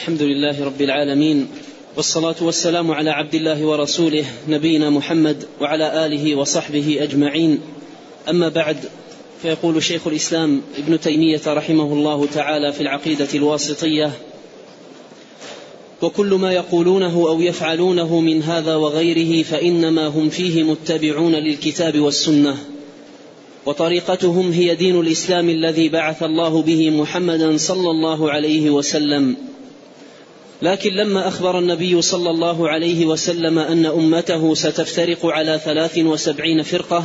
الحمد لله رب العالمين والصلاة والسلام على عبد الله ورسوله نبينا محمد وعلى آله وصحبه أجمعين. أما بعد فيقول شيخ الإسلام ابن تيمية رحمه الله تعالى في العقيدة الواسطية وكل ما يقولونه أو يفعلونه من هذا وغيره فإنما هم فيه متبعون للكتاب والسنة. وطريقتهم هي دين الإسلام الذي بعث الله به محمدا صلى الله عليه وسلم. لكن لما أخبر النبي صلى الله عليه وسلم أن أمته ستفترق على ثلاث وسبعين فرقة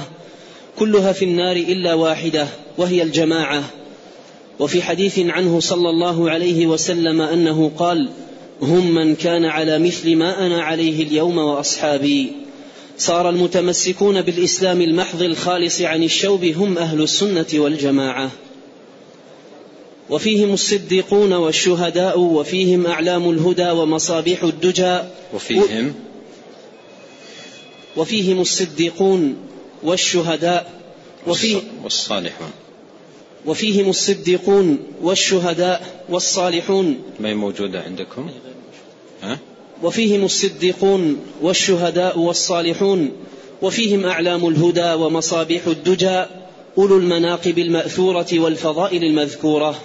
كلها في النار إلا واحدة وهي الجماعة. وفي حديث عنه صلى الله عليه وسلم أنه قال هم من كان على مثل ما أنا عليه اليوم وأصحابي صار المتمسكون بالإسلام المحض الخالص عن الشوب هم أهل السنة والجماعة. وفيهم الصديقون والشهداء وفيهم أعلام الهدى ومصابيح الدجى وفيهم وفيهم الصديقون والشهداء وفيه والصالحون. وفيهم الصديقون والشهداء والصالحون ما هي موجودة عندكم؟ ها؟ وفيهم الصديقون والشهداء والصالحون وفيهم أعلام الهدى ومصابيح الدجى أولو المناقب المأثورة والفضائل المذكورة.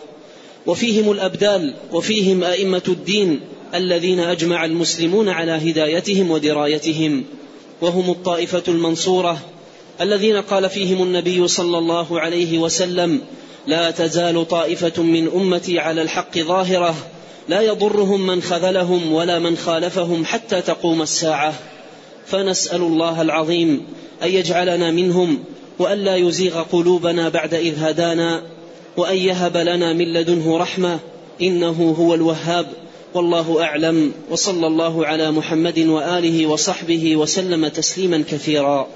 وفيهم الأبدال وفيهم أئمة الدين الذين أجمع المسلمون على هدايتهم ودرايتهم. وهم الطائفة المنصورة الذين قال فيهم النبي صلى الله عليه وسلم لا تزال طائفة من أمتي على الحق ظاهرة لا يضرهم من خذلهم ولا من خالفهم حتى تقوم الساعة. فنسأل الله العظيم أن يجعلنا منهم وأن لا يزيغ قلوبنا بعد إذ هدانا. وأن يهب لنا من لدنه رحمة إنه هو الوهاب والله أعلم وصلى الله على محمد وآله وصحبه وسلم تسليما كثيرا.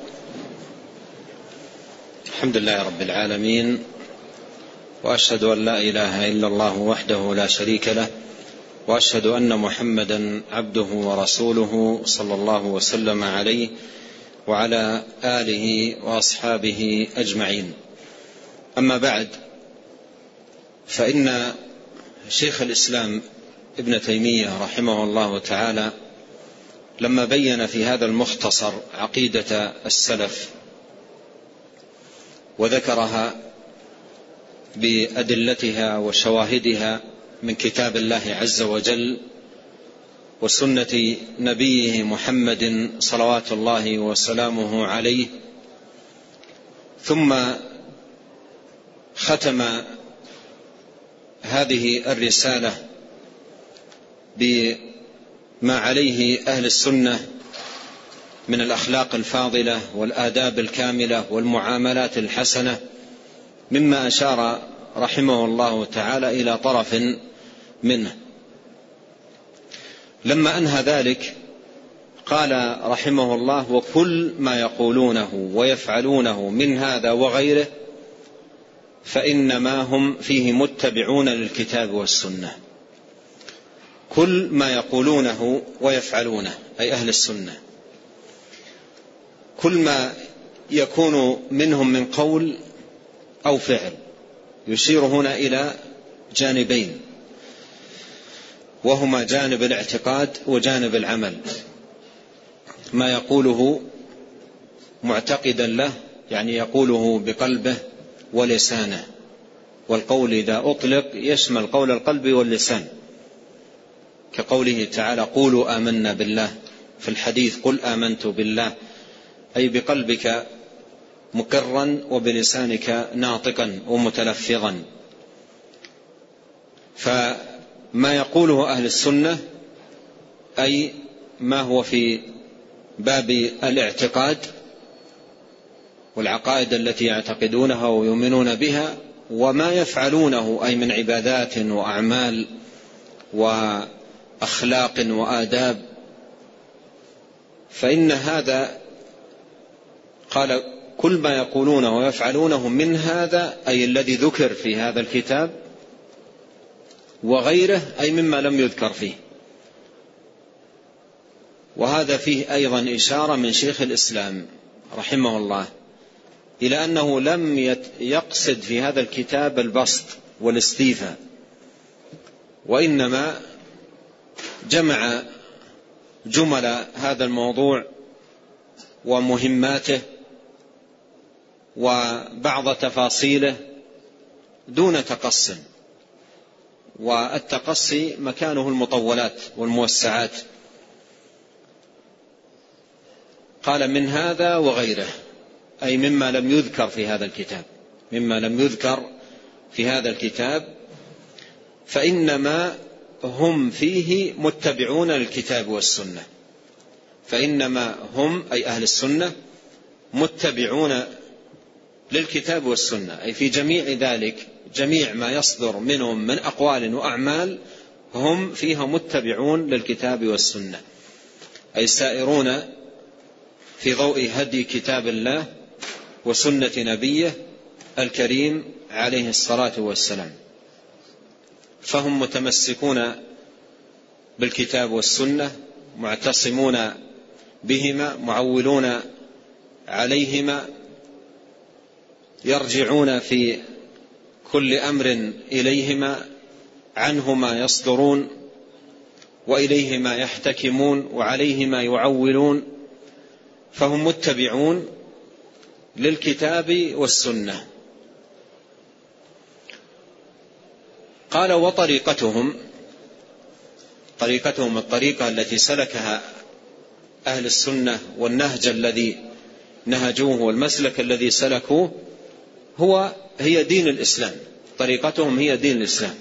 الحمد لله رب العالمين وأشهد أن لا إله إلا الله وحده لا شريك له وأشهد أن محمدا عبده ورسوله صلى الله وسلم عليه وعلى آله وأصحابه أجمعين. أما بعد فإن شيخ الإسلام ابن تيمية رحمه الله تعالى لما بين في هذا المختصر عقيدة السلف وذكرها بأدلتها وشواهدها من كتاب الله عز وجل وسنة نبيه محمد صلوات الله وسلامه عليه ثم ختم هذه الرسالة بما عليه أهل السنة من الأخلاق الفاضلة والآداب الكاملة والمعاملات الحسنة مما أشار رحمه الله تعالى إلى طرف منه. لما أنهى ذلك قال رحمه الله وكل ما يقولونه ويفعلونه من هذا وغيره فإنما هم فيه متبعون للكتاب والسنة. كل ما يقولونه ويفعلونه أي أهل السنة. كل ما يكون منهم من قول أو فعل يشير هنا إلى جانبين. وهما جانب الاعتقاد وجانب العمل. ما يقوله معتقدا له يعني يقوله بقلبه ولسانه والقول إذا أطلق يشمل قول القلب واللسان. كقوله تعالى قولوا آمنا بالله. في الحديث قل آمنت بالله. أي بقلبك مقرا وبلسانك ناطقا ومتلفظا. فما يقوله أهل السنة أي ما هو في باب الاعتقاد والعقائد التي يعتقدونها ويؤمنون بها وما يفعلونه أي من عبادات وأعمال وأخلاق وآداب. فإن هذا قال كل ما يقولونه ويفعلونه من هذا أي الذي ذكر في هذا الكتاب وغيره أي مما لم يذكر فيه. وهذا فيه أيضا إشارة من شيخ الإسلام رحمه الله. إلى أنه لم يقصد في هذا الكتاب البسط والاستيفاء وإنما جمع جمل هذا الموضوع ومهماته وبعض تفاصيله دون تقص والتقصي مكانه المطولات والموسعات. قال من هذا وغيره. أي مما لم يذكر في هذا الكتاب. مما لم يذكر في هذا الكتاب فإنما هم فيه متبعون للكتاب والسنة. فإنما هم أي أهل السنة متبعون للكتاب والسنة. أي في جميع ذلك جميع ما يصدر منهم من أقوال وأعمال هم فيها متبعون للكتاب والسنة. أي سائرون في ضوء هدي كتاب الله وسنة نبيه الكريم عليه الصلاة والسلام. فهم متمسكون بالكتاب والسنة معتصمون بهما معولون عليهما يرجعون في كل أمر إليهما عنهما يصدرون وإليهما يحتكمون وعليهما يعولون. فهم متبعون للكتاب والسنة. قال وطريقتهم طريقتهم الطريقة التي سلكها أهل السنة والنهج الذي نهجوه والمسلك الذي سلكوه هو هي دين الإسلام. طريقتهم هي دين الإسلام.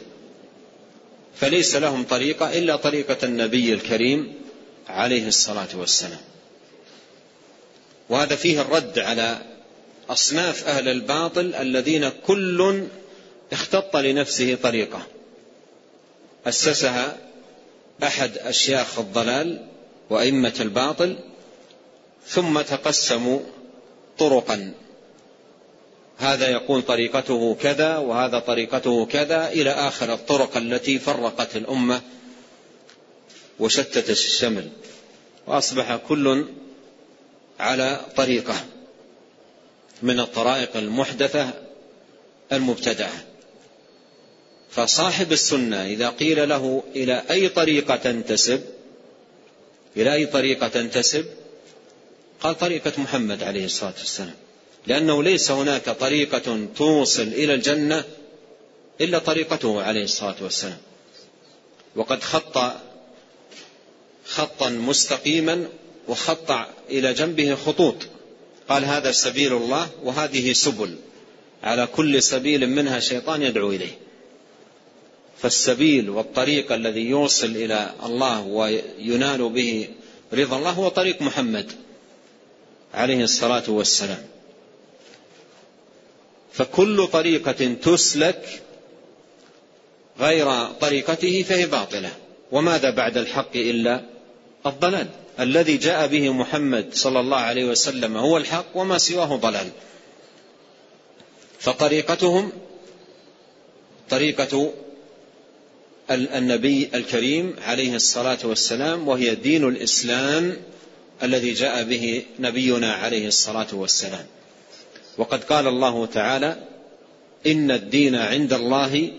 فليس لهم طريقة إلا طريقة النبي الكريم عليه الصلاة والسلام. وهذا فيه الرد على أصناف أهل الباطل الذين كل اختط لنفسه طريقة. أسسها أحد أشياخ الضلال وأئمة الباطل ثم تقسموا طرقا. هذا يقول طريقته كذا وهذا طريقته كذا إلى آخر الطرق التي فرقت الأمة وشتت الشمل وأصبح كل على طريقة. من الطرائق المحدثة المبتدعة. فصاحب السنة إذا قيل له إلى أي طريقة تنتسب إلى أي طريقة تنتسب؟ قال طريقة محمد عليه الصلاة والسلام. لأنه ليس هناك طريقة توصل إلى الجنة إلا طريقته عليه الصلاة والسلام. وقد خط خطا مستقيما وخط إلى جنبه خطوط. قال هذا سبيل الله وهذه سبل. على كل سبيل منها شيطان يدعو إليه. فالسبيل والطريق الذي يوصل إلى الله وينال به رضا الله هو طريق محمد عليه الصلاة والسلام. فكل طريقة تسلك غير طريقته فهي باطلة. وماذا بعد الحق إلا الضلال؟ الذي جاء به محمد صلى الله عليه وسلم هو الحق وما سواه ضلال. فطريقتهم طريقة النبي الكريم عليه الصلاة والسلام وهي دين الإسلام الذي جاء به نبينا عليه الصلاة والسلام. وقد قال الله تعالى إن الدين عند الله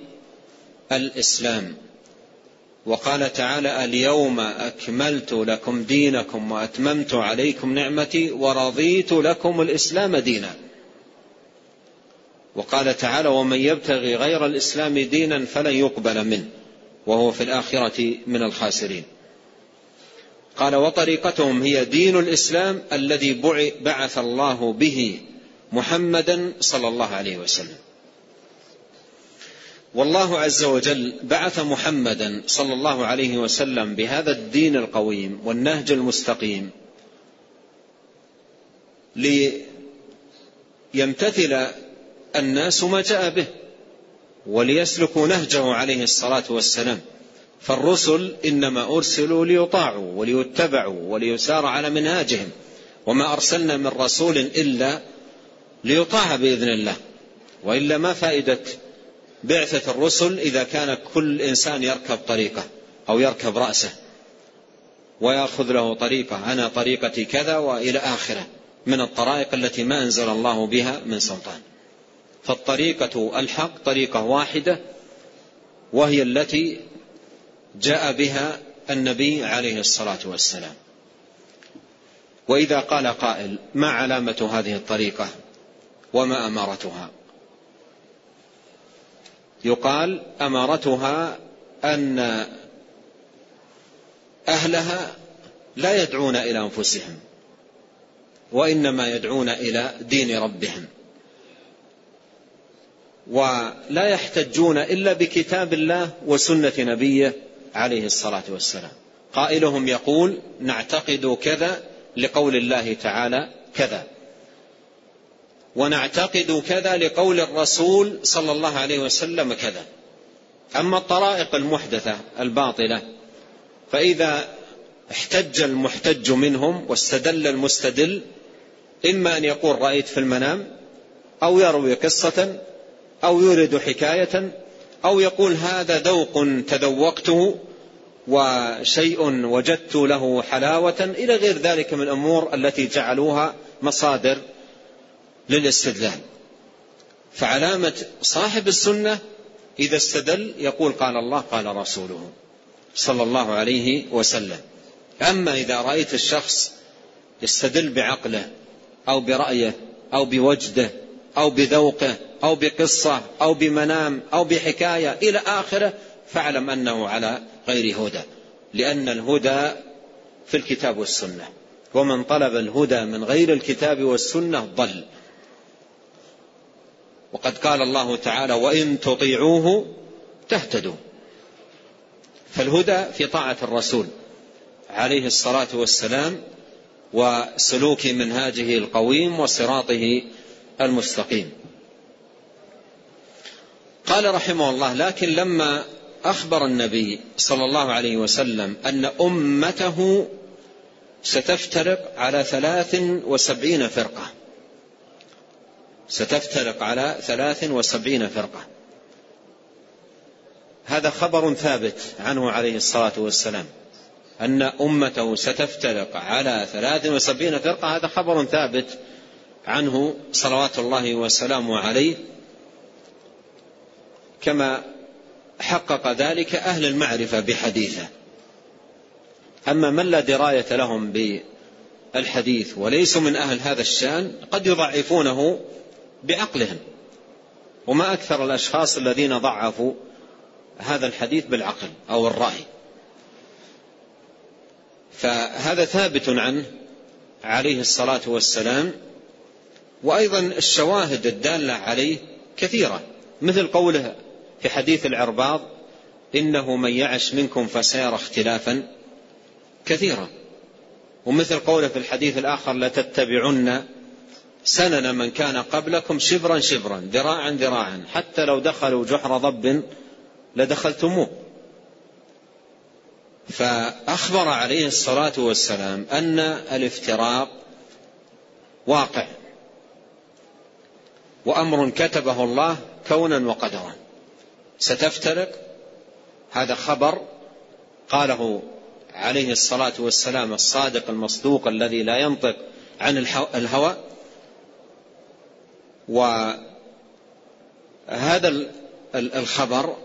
الإسلام. وقال تعالى اليوم أكملت لكم دينكم وأتممت عليكم نعمتي ورضيت لكم الإسلام دينا. وقال تعالى ومن يبتغي غير الإسلام دينا فلن يقبل منه وهو في الآخرة من الخاسرين. قال وطريقتهم هي دين الإسلام الذي بعث الله به محمدا صلى الله عليه وسلم. والله عز وجل بعث محمدا صلى الله عليه وسلم بهذا الدين القويم والنهج المستقيم ليمتثل الناس ما جاء به وليسلكوا نهجه عليه الصلاة والسلام. فالرسل إنما أرسلوا ليطاعوا وليتبعوا وليسار على منهاجهم وما أرسلنا من رسول إلا ليطاع بإذن الله. وإلا ما فائدة بعثة الرسل إذا كان كل إنسان يركب طريقه أو يركب رأسه ويأخذ له طريقه أنا طريقتي كذا وإلى آخره من الطرائق التي ما أنزل الله بها من سلطان. فالطريقة الحق طريقة واحدة وهي التي جاء بها النبي عليه الصلاة والسلام. وإذا قال قائل ما علامة هذه الطريقة وما أمارتها؟ يقال أمارتها أن أهلها لا يدعون إلى أنفسهم وإنما يدعون إلى دين ربهم ولا يحتجون إلا بكتاب الله وسنة نبيه عليه الصلاة والسلام. قائلهم يقول نعتقد كذا لقول الله تعالى كذا. ونعتقد كذا لقول الرسول صلى الله عليه وسلم كذا. أما الطرائق المحدثة الباطلة فإذا احتج المحتج منهم واستدل المستدل إما أن يقول رأيت في المنام أو يروي قصة أو يورد حكاية أو يقول هذا ذوق تذوقته وشيء وجدت له حلاوة إلى غير ذلك من الأمور التي جعلوها مصادر للاستدلال. فعلامة صاحب السنة إذا استدل يقول قال الله قال رسوله صلى الله عليه وسلم. أما إذا رأيت الشخص يستدل بعقله أو برأيه أو بوجده أو بذوقه أو بقصة أو بمنام أو بحكاية إلى آخره فاعلم أنه على غير هدى لأن الهدى في الكتاب والسنة. ومن طلب الهدى من غير الكتاب والسنة ضل. وقد قال الله تعالى وإن تطيعوه تهتدوا. فالهدى في طاعة الرسول عليه الصلاة والسلام وسلوك منهاجه القويم وصراطه المستقيم. قال رحمه الله لكن لما أخبر النبي صلى الله عليه وسلم أن أمته ستفترق على ثلاث وسبعين فرقة ستفترق على ثلاث وسبعين فرقة. هذا خبر ثابت عنه عليه الصلاة والسلام. أن أمته ستفترق على ثلاث وسبعين فرقة هذا خبر ثابت عنه صلوات الله وسلامه عليه. كما حقق ذلك أهل المعرفة بحديثه. أما من لا دراية لهم بالحديث وليسوا من أهل هذا الشأن قد يضعفونه بعقلهم وما أكثر الأشخاص الذين ضعفوا هذا الحديث بالعقل أو الرأي. فهذا ثابت عنه عليه الصلاة والسلام وأيضا الشواهد الدالة عليه كثيرة مثل قوله في حديث العرباض إنه من يعش منكم فسيرى اختلافا كثيرا. ومثل قوله في الحديث الآخر لتتبعن سنن من كان قبلكم شبرا شبرا ذراعا ذراعا حتى لو دخلوا جحر ضب لدخلتموه. فأخبر عليه الصلاة والسلام أن الافتراق واقع وأمر كتبه الله كونا وقدرا. ستفترق؟ هذا خبر قاله عليه الصلاة والسلام الصادق المصدوق الذي لا ينطق عن الهوى. وهذا الخبر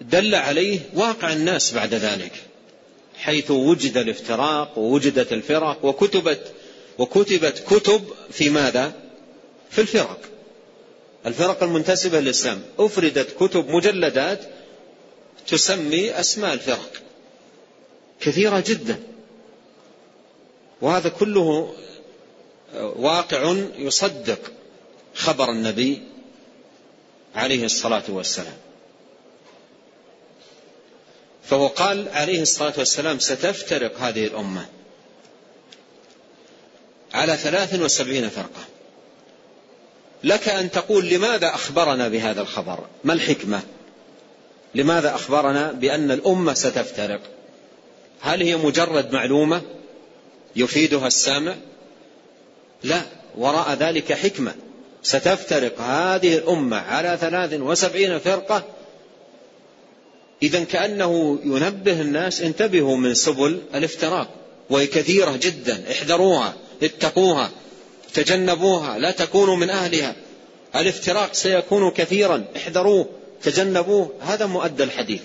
دل عليه واقع الناس بعد ذلك حيث وجد الافتراق ووجدت الفرق وكتبت وكتبت كتب في ماذا؟ في الفرق الفرق المنتسبة للإسلام أفردت كتب مجلدات تسمي أسماء الفرق كثيرة جدا وهذا كله واقع يصدق خبر النبي عليه الصلاة والسلام. فهو قال عليه الصلاة والسلام ستفترق هذه الأمة على ثلاث وسبعين فرقة. لك أن تقول لماذا أخبرنا بهذا الخبر؟ ما الحكمة؟ لماذا أخبرنا بأن الأمة ستفترق؟ هل هي مجرد معلومة يفيدها السامع؟ لا وراء ذلك حكمة. ستفترق هذه الأمة على ثلاث وسبعين فرقة. إذا كأنه ينبه الناس انتبهوا من سبل الافتراق وهي كثيرة جدا. احذروها اتقوها تجنبوها لا تكونوا من أهلها. الافتراق سيكون كثيرا. احذروه تجنبوه. هذا مؤدى الحديث.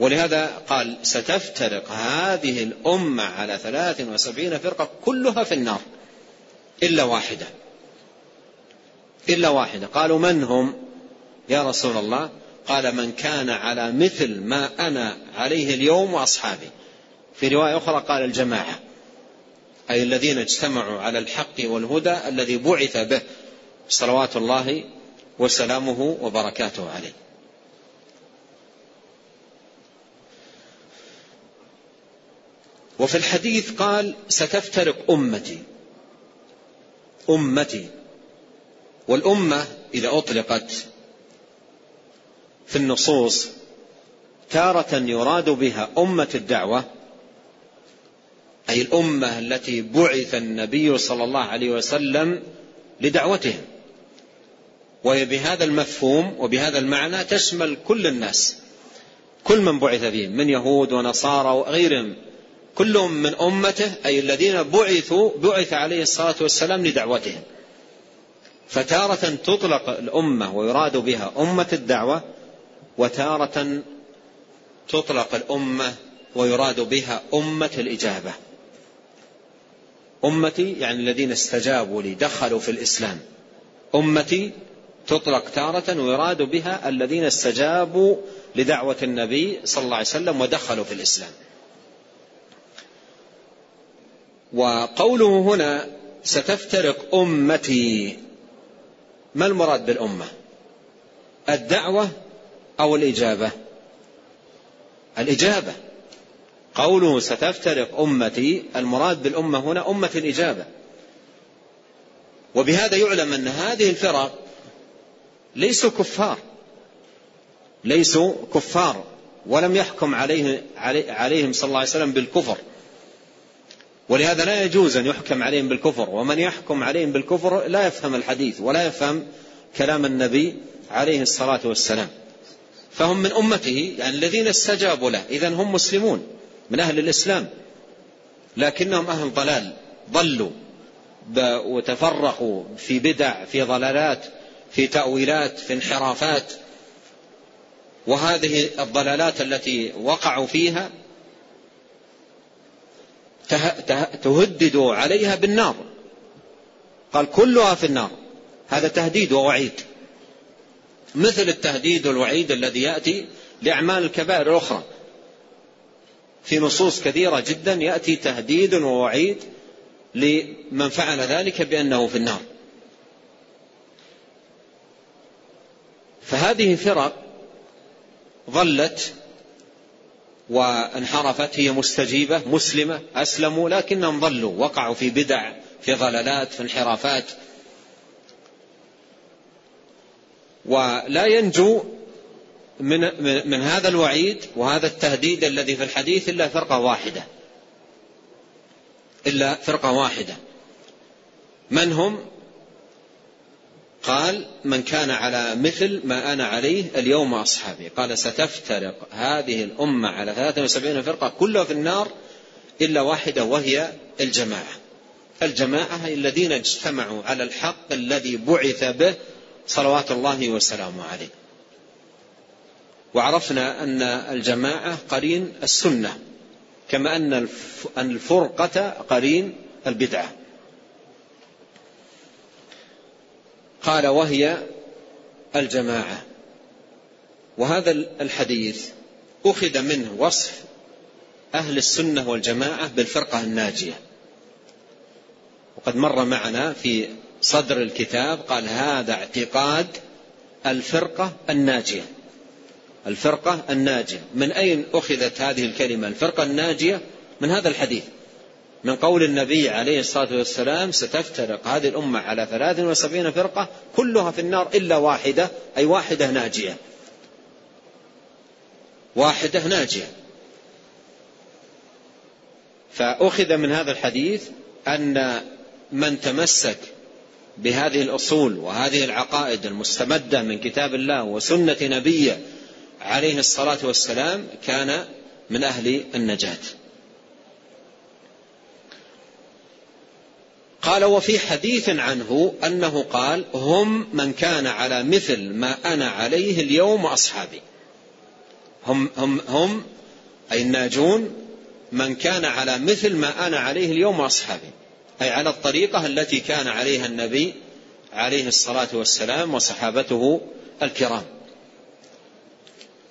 ولهذا قال ستفترق هذه الأمة على ثلاث وسبعين فرقة كلها في النار. إلا واحدة. إلا واحدة. قالوا من هم؟ يا رسول الله. قال من كان على مثل ما أنا عليه اليوم وأصحابي. في رواية أخرى قال الجماعة. أي الذين اجتمعوا على الحق والهدى الذي بعث به صلوات الله وسلامه وبركاته عليه. وفي الحديث قال ستفترق أمتي. أمتي. والأمة إذا أطلقت في النصوص تارة يراد بها أمة الدعوة أي الأمة التي بعث النبي صلى الله عليه وسلم لدعوتهم. وهي بهذا المفهوم وبهذا المعنى تشمل كل الناس. كل من بعث فيهم من يهود ونصارى وغيرهم. كلهم من أمته أي الذين بعثوا بعث عليه الصلاة والسلام لدعوتهم. فتارة تطلق الأمة ويراد بها أمة الدعوة وتارة تطلق الأمة ويراد بها أمة الإجابة. أمتي يعني الذين استجابوا لي دخلوا في الإسلام. أمتي تطلق تارة ويراد بها الذين استجابوا لدعوة النبي صلى الله عليه وسلم ودخلوا في الإسلام. وقوله هنا ستفترق أمتي. ما المراد بالأمة؟ الدعوة أو الإجابة؟ الإجابة. قوله ستفترق أمتي المراد بالأمة هنا أمة الإجابة. وبهذا يعلم أن هذه الفرق ليسوا كفار. ليسوا كفار ولم يحكم عليه عليهم صلى الله عليه وسلم بالكفر. ولهذا لا يجوز أن يحكم عليهم بالكفر ومن يحكم عليهم بالكفر لا يفهم الحديث ولا يفهم كلام النبي عليه الصلاة والسلام. فهم من أمته يعني الذين استجابوا له إذا هم مسلمون من أهل الإسلام. لكنهم أهل ضلال ضلوا وتفرقوا في بدع في ضلالات في تأويلات في انحرافات. وهذه الضلالات التي وقعوا فيها تهدد عليها بالنار. قال كلها في النار. هذا تهديد ووعيد. مثل التهديد والوعيد الذي يأتي لأعمال الكبائر الأخرى. في نصوص كثيرة جدا يأتي تهديد ووعيد لمن فعل ذلك بأنه في النار. فهذه فرق ظلت وانحرفت هي مستجيبة مسلمة أسلموا لكنهم ضلوا وقعوا في بدع في ضلالات في انحرافات. ولا ينجو من, من هذا الوعيد وهذا التهديد الذي في الحديث إلا فرقة واحدة. إلا فرقة واحدة. من هم؟ قال من كان على مثل ما أنا عليه اليوم أصحابي قال ستفترق هذه الأمة على 73 فرقة كلها في النار إلا واحدة وهي الجماعة. الجماعة الذين اجتمعوا على الحق الذي بعث به صلوات الله وسلامه عليه. وعرفنا أن الجماعة قرين السنة كما أن الفرقة قرين البدعة. قال وهي الجماعة. وهذا الحديث أخذ منه وصف أهل السنة والجماعة بالفرقة الناجية. وقد مر معنا في صدر الكتاب قال هذا اعتقاد الفرقة الناجية. الفرقة الناجية. من أين أخذت هذه الكلمة؟ الفرقة الناجية من هذا الحديث. من قول النبي عليه الصلاة والسلام ستفترق هذه الأمة على ثلاث وسبعين فرقة كلها في النار إلا واحدة أي واحدة ناجية. واحدة ناجية. فأخذ من هذا الحديث أن من تمسك بهذه الأصول وهذه العقائد المستمدة من كتاب الله وسنة نبيه عليه الصلاة والسلام كان من أهل النجاة. قال وفي حديث عنه أنه قال هم من كان على مثل ما أنا عليه اليوم وأصحابي. هم, هم, هم أي الناجون من كان على مثل ما أنا عليه اليوم وأصحابي. أي على الطريقة التي كان عليها النبي عليه الصلاة والسلام وصحابته الكرام.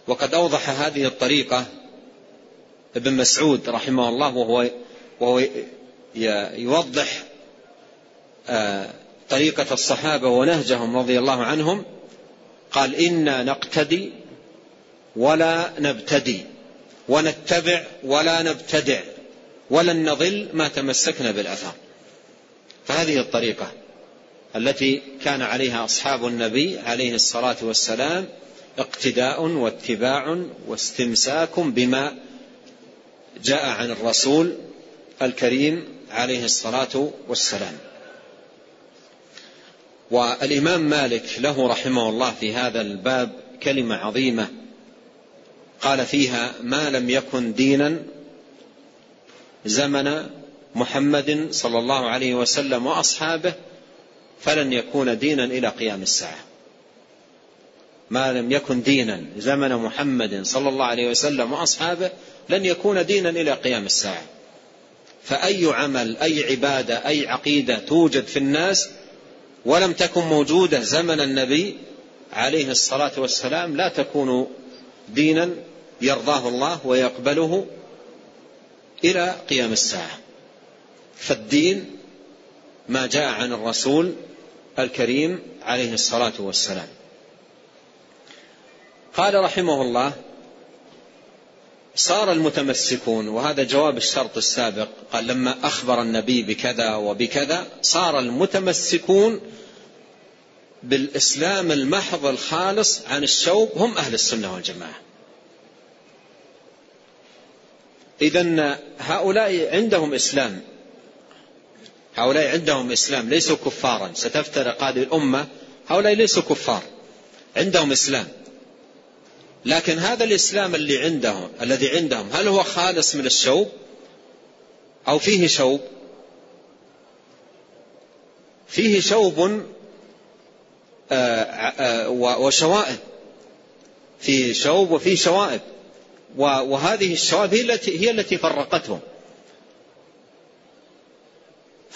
وقد أوضح هذه الطريقة ابن مسعود رحمه الله وهو, وهو يوضح طريقة الصحابة ونهجهم رضي الله عنهم قال إنا نقتدي ولا نبتدي ونتبع ولا نبتدع ولن نضل ما تمسكنا بالأثر فهذه الطريقة التي كان عليها أصحاب النبي عليه الصلاة والسلام اقتداء واتباع واستمساك بما جاء عن الرسول الكريم عليه الصلاة والسلام. والإمام مالك له رحمه الله في هذا الباب كلمة عظيمة. قال فيها ما لم يكن دينا زمن محمد صلى الله عليه وسلم وأصحابه فلن يكون دينا إلى قيام الساعة. ما لم يكن دينا زمن محمد صلى الله عليه وسلم وأصحابه لن يكون دينا إلى قيام الساعة. فأي عمل أي عبادة أي عقيدة توجد في الناس ولم تكن موجودة زمن النبي عليه الصلاة والسلام لا تكون دينا يرضاه الله ويقبله إلى قيام الساعة. فالدين ما جاء عن الرسول الكريم عليه الصلاة والسلام. قال رحمه الله صار المتمسكون وهذا جواب الشرط السابق. قال لما أخبر النبي بكذا وبكذا صار المتمسكون بالإسلام المحض الخالص عن الشوب هم أهل السنة والجماعة. اذا هؤلاء عندهم إسلام. هؤلاء عندهم إسلام ليسوا كفارا. ستفترق هذه الأمة هؤلاء ليسوا كفار. عندهم إسلام. لكن هذا الإسلام اللي عندهم الذي عندهم هل هو خالص من الشوب؟ أو فيه شوب؟ فيه شوب آه، آه، وشوائب. فيه شوب وفيه شوائب. وهذه الشوائب هي التي هي التي فرقتهم.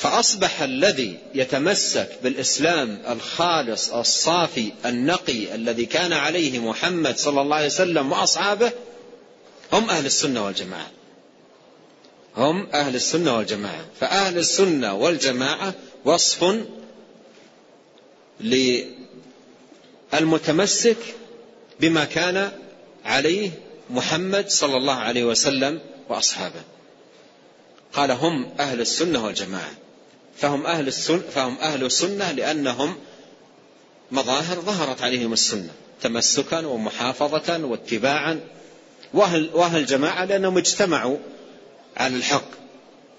فأصبح الذي يتمسك بالإسلام الخالص الصافي النقي الذي كان عليه محمد صلى الله عليه وسلم وأصحابه هم أهل السنة والجماعة. هم أهل السنة والجماعة. فأهل السنة والجماعة وصف للمتمسك بما كان عليه محمد صلى الله عليه وسلم وأصحابه. قال هم أهل السنة والجماعة. فهم أهل السنة فهم أهل السنة لأنهم مظاهر ظهرت عليهم السنة تمسكا ومحافظة واتباعا. وأهل, وأهل الجماعة لأنهم اجتمعوا على الحق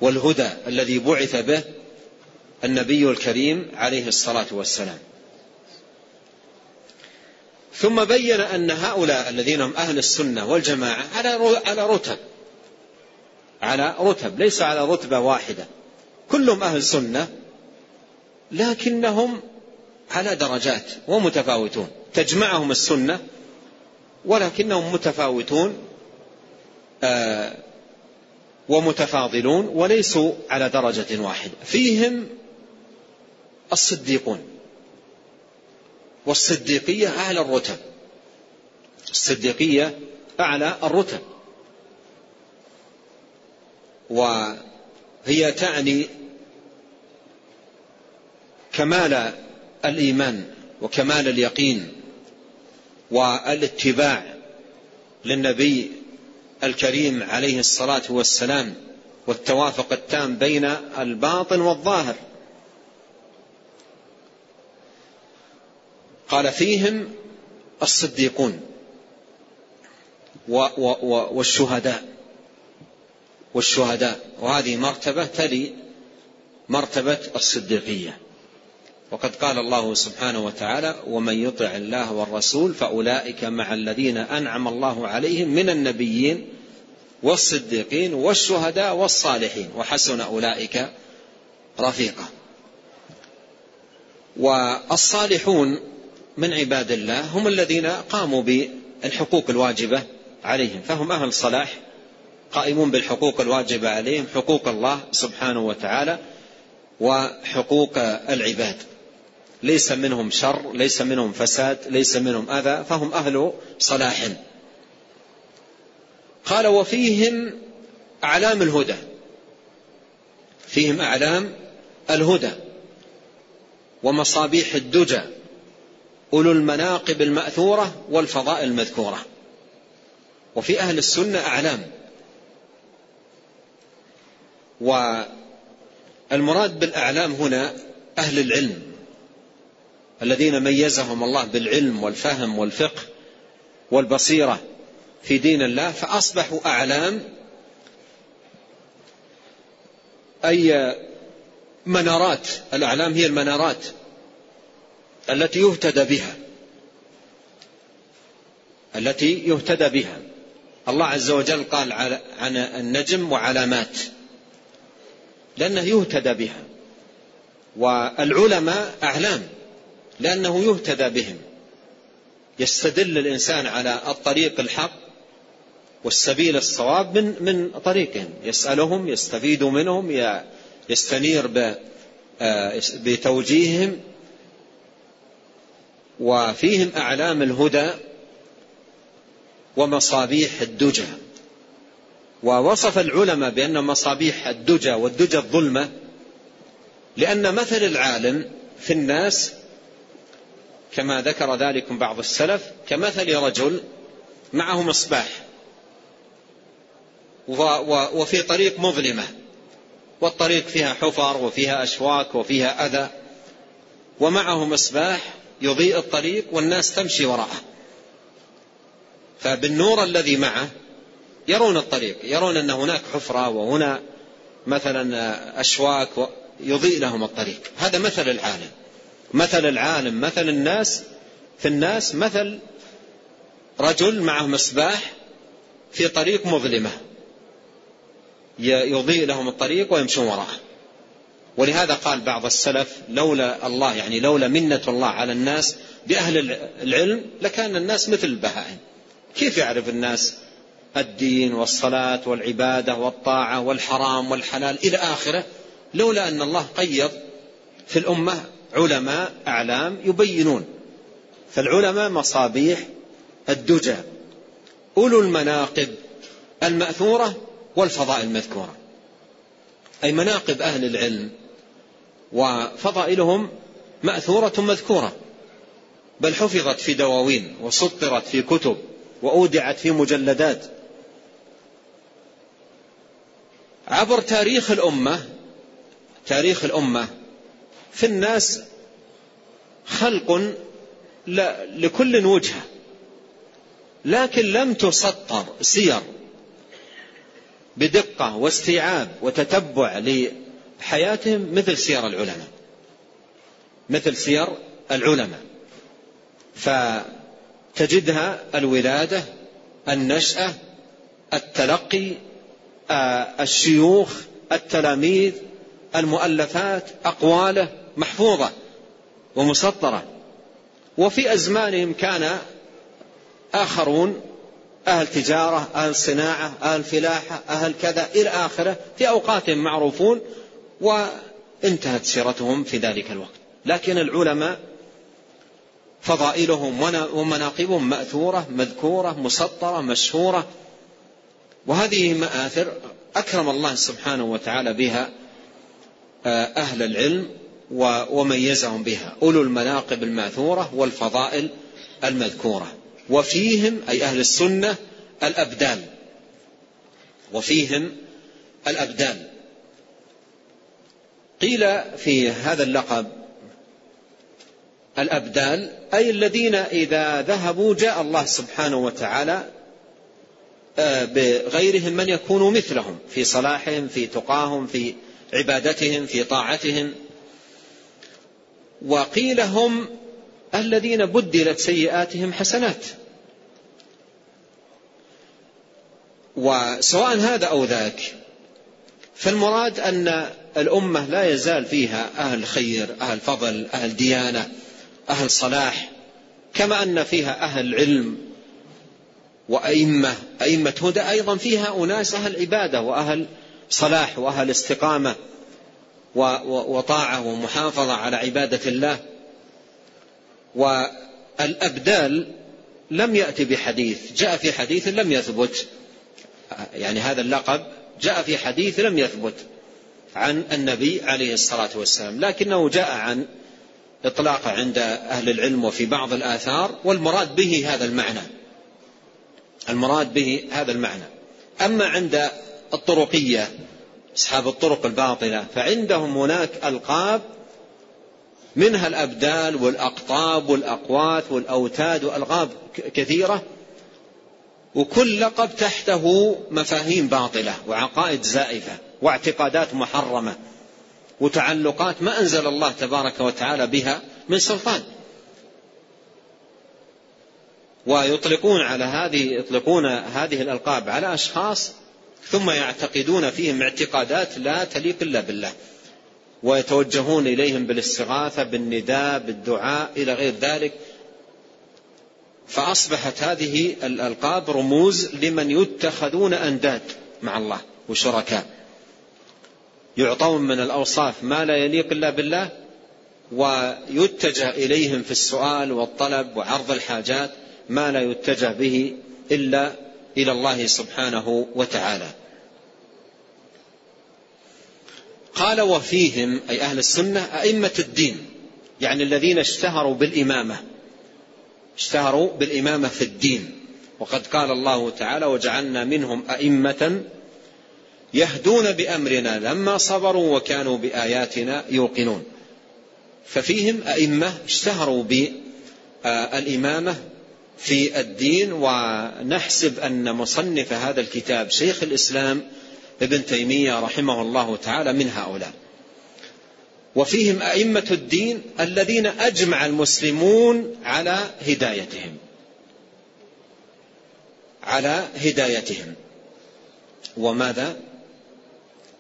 والهدى الذي بعث به النبي الكريم عليه الصلاة والسلام. ثم بين أن هؤلاء الذين هم أهل السنة والجماعة على على رتب على رتب ليس على رتبة واحدة. كلهم أهل سنة لكنهم على درجات ومتفاوتون. تجمعهم السنة ولكنهم متفاوتون آه ومتفاضلون وليسوا على درجة واحدة. فيهم الصديقون والصديقية أعلى الرتب. الصديقية أعلى الرتب. وهي تعني كمال الإيمان وكمال اليقين والاتباع للنبي الكريم عليه الصلاة والسلام والتوافق التام بين الباطن والظاهر. قال فيهم الصديقون والشهداء. والشهداء. وهذه مرتبة تلي مرتبة الصديقية. وقد قال الله سبحانه وتعالى ومن يطع الله والرسول فأولئك مع الذين أنعم الله عليهم من النبيين والصديقين والشهداء والصالحين. وحسن أولئك رفيقا. والصالحون من عباد الله هم الذين قاموا بالحقوق الواجبة عليهم فهم أهل صلاح قائمون بالحقوق الواجبة عليهم حقوق الله سبحانه وتعالى وحقوق العباد. ليس منهم شر ليس منهم فساد ليس منهم أذى فهم أهل صلاح. قال وفيهم أعلام الهدى. فيهم أعلام الهدى. ومصابيح الدجى. أولو المناقب المأثورة والفضائل المذكورة. وفي أهل السنة أعلام. والمراد بالأعلام هنا أهل العلم. الذين ميزهم الله بالعلم والفهم والفقه والبصيرة في دين الله فأصبحوا أعلام. أي منارات الأعلام هي المنارات التي يهتدى بها التي يهتدى بها. الله عز وجل قال عن النجم وعلامات لأنه يهتدى بها. والعلماء أعلام. لأنه يهتدى بهم. يستدل الإنسان على الطريق الحق والسبيل الصواب من من طريقهم. يسألهم يستفيد منهم يستنير بتوجيههم. وفيهم أعلام الهدى ومصابيح الدجى. ووصف العلماء بأن مصابيح الدجى والدجى الظلمة لأن مثل العالم في الناس كما ذكر ذلك بعض السلف كمثل رجل معه مصباح وفي طريق مظلمة والطريق فيها حفر وفيها أشواك وفيها أذى ومعه مصباح يضيء الطريق والناس تمشي وراءه. فبالنور الذي معه يرون الطريق يرون أن هناك حفرة وهنا مثلا أشواك يضيء لهم الطريق. هذا مثل العالم. مثل العالم مثل الناس في الناس مثل رجل معه مصباح في طريق مظلمة. يضيء لهم الطريق ويمشون وراءه. ولهذا قال بعض السلف لولا الله يعني لولا منة الله على الناس بأهل العلم لكان الناس مثل البهائم. كيف يعرف الناس الدين والصلاة والعبادة والطاعة والحرام والحلال إلى آخره؟ لولا أن الله قيض في الأمة علماء أعلام يبينون. فالعلماء مصابيح الدجى أولو المناقب المأثورة والفضائل المذكورة. أي مناقب أهل العلم وفضائلهم مأثورة مذكورة. بل حفظت في دواوين وسطرت في كتب وأودعت في مجلدات. عبر تاريخ الأمة تاريخ الأمة في الناس خلق لكل وجهة لكن لم تسطر سير بدقة واستيعاب وتتبع لحياتهم مثل سير العلماء مثل سير العلماء. فتجدها الولادة النشأة التلقي آه، الشيوخ التلاميذ المؤلفات أقواله محفوظة ومسطرة. وفي أزمانهم كان آخرون أهل تجارة أهل صناعة أهل فلاحة أهل كذا إلى آخره في أوقاتهم معروفون وانتهت سيرتهم في ذلك الوقت. لكن العلماء فضائلهم ومناقبهم مأثورة مذكورة مسطرة مشهورة. وهذه مآثر أكرم الله سبحانه وتعالى بها آه، أهل العلم وميزهم بها. أولو المناقب المأثورة والفضائل المذكورة. وفيهم أي أهل السنة الأبدال وفيهم الأبدال قيل في هذا اللقب الأبدال أي الذين إذا ذهبوا جاء الله سبحانه وتعالى آه، بغيرهم من يكونوا مثلهم في صلاحهم في تقاهم في عبادتهم في طاعتهم. وقيل هم الذين بدلت سيئاتهم حسنات. وسواء هذا أو ذاك فالمراد أن الأمة لا يزال فيها أهل خير أهل فضل أهل ديانة أهل صلاح كما أن فيها أهل علم وأئمة أئمة هدى أيضا فيها أناس أهل عبادة وأهل صلاح وأهل استقامة. وطاعة ومحافظة على عبادة الله. والأبدال لم يأتي بحديث جاء في حديث لم يثبت. يعني هذا اللقب جاء في حديث لم يثبت عن النبي عليه الصلاة والسلام لكنه جاء عن إطلاقه عند أهل العلم وفي بعض الآثار والمراد به هذا المعنى. المراد به هذا المعنى. أما عند الطرقية أصحاب الطرق الباطلة. فعندهم هناك ألقاب منها الأبدال والأقطاب والأقوات والأوتاد وألقاب كثيرة وكل لقب تحته مفاهيم باطلة وعقائد زائفة واعتقادات محرمة وتعلقات ما أنزل الله تبارك وتعالى بها من سلطان. ويطلقون على هذه يطلقون هذه الألقاب على أشخاص ثم يعتقدون فيهم اعتقادات لا تليق إلا بالله ويتوجهون إليهم بالاستغاثة بالنداء بالدعاء إلى غير ذلك. فأصبحت هذه الألقاب رموز لمن يتخذون أنداد مع الله وشركاء. يعطون من الأوصاف ما لا يليق إلا بالله ويتجه إليهم في السؤال والطلب وعرض الحاجات ما لا يتجه به إلا إلى الله سبحانه وتعالى. قال وفيهم أي أهل السنة أئمة الدين يعني الذين اشتهروا بالإمامة اشتهروا بالإمامة في الدين. وقد قال الله تعالى وجعلنا منهم أئمة يهدون بأمرنا لما صبروا وكانوا بآياتنا يوقنون. ففيهم أئمة اشتهروا بالإمامة في الدين ونحسب أن مصنف هذا الكتاب شيخ الإسلام ابن تيمية رحمه الله تعالى من هؤلاء. وفيهم أئمة الدين الذين أجمع المسلمون على هدايتهم. على هدايتهم. وماذا؟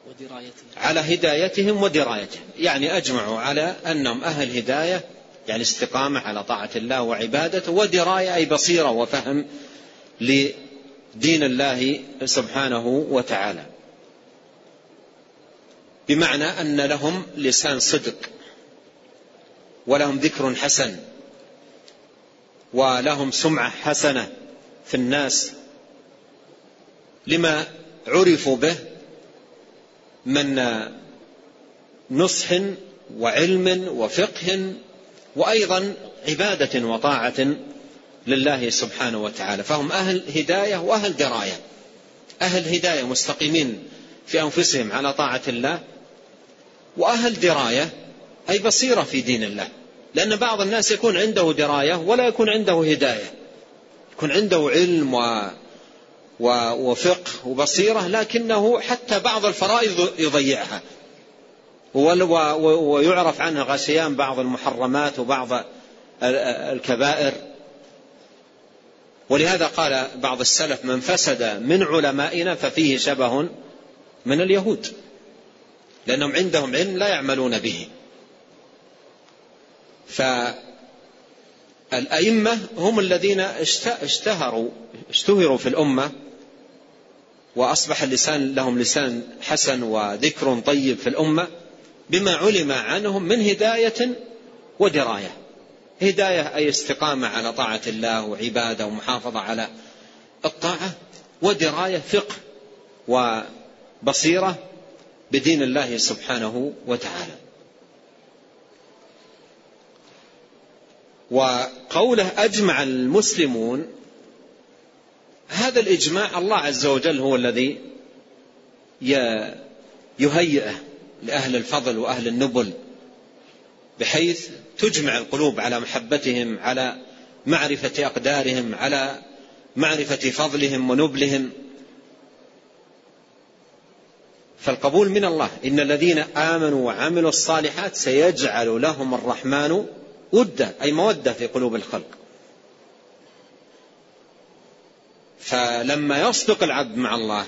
ودرايتهم. على هدايتهم ودرايتهم. يعني أجمعوا على أنهم أهل هداية يعني استقامة على طاعة الله وعبادته ودراية أي بصيرة وفهم لدين الله سبحانه وتعالى. بمعنى أن لهم لسان صدق ولهم ذكر حسن ولهم سمعة حسنة في الناس لما عرفوا به من نصح وعلم وفقه وأيضا عبادة وطاعة لله سبحانه وتعالى. فهم أهل هداية وأهل دراية. أهل هداية مستقيمين في أنفسهم على طاعة الله. وأهل دراية أي بصيرة في دين الله. لأن بعض الناس يكون عنده دراية ولا يكون عنده هداية. يكون عنده علم و وفقه وبصيرة لكنه حتى بعض الفرائض يضيعها. ويعرف عنه غشيان بعض المحرمات وبعض الكبائر. ولهذا قال بعض السلف من فسد من علمائنا ففيه شبه من اليهود لأنهم عندهم علم لا يعملون به. فالأئمة هم الذين اشتهروا اشتهروا في الأمة وأصبح اللسان لهم لسان حسن وذكر طيب في الأمة. بما علم عنهم من هداية ودراية. هداية أي استقامة على طاعة الله وعبادة ومحافظة على الطاعة ودراية فقه وبصيرة بدين الله سبحانه وتعالى. وقوله أجمع المسلمون هذا الإجماع الله عز وجل هو الذي يهيئه. لأهل الفضل وأهل النبل بحيث تجمع القلوب على محبتهم على معرفة أقدارهم على معرفة فضلهم ونبلهم. فالقبول من الله إن الذين آمنوا وعملوا الصالحات سيجعل لهم الرحمن ودة أي مودة في قلوب الخلق. فلما يصدق العبد مع الله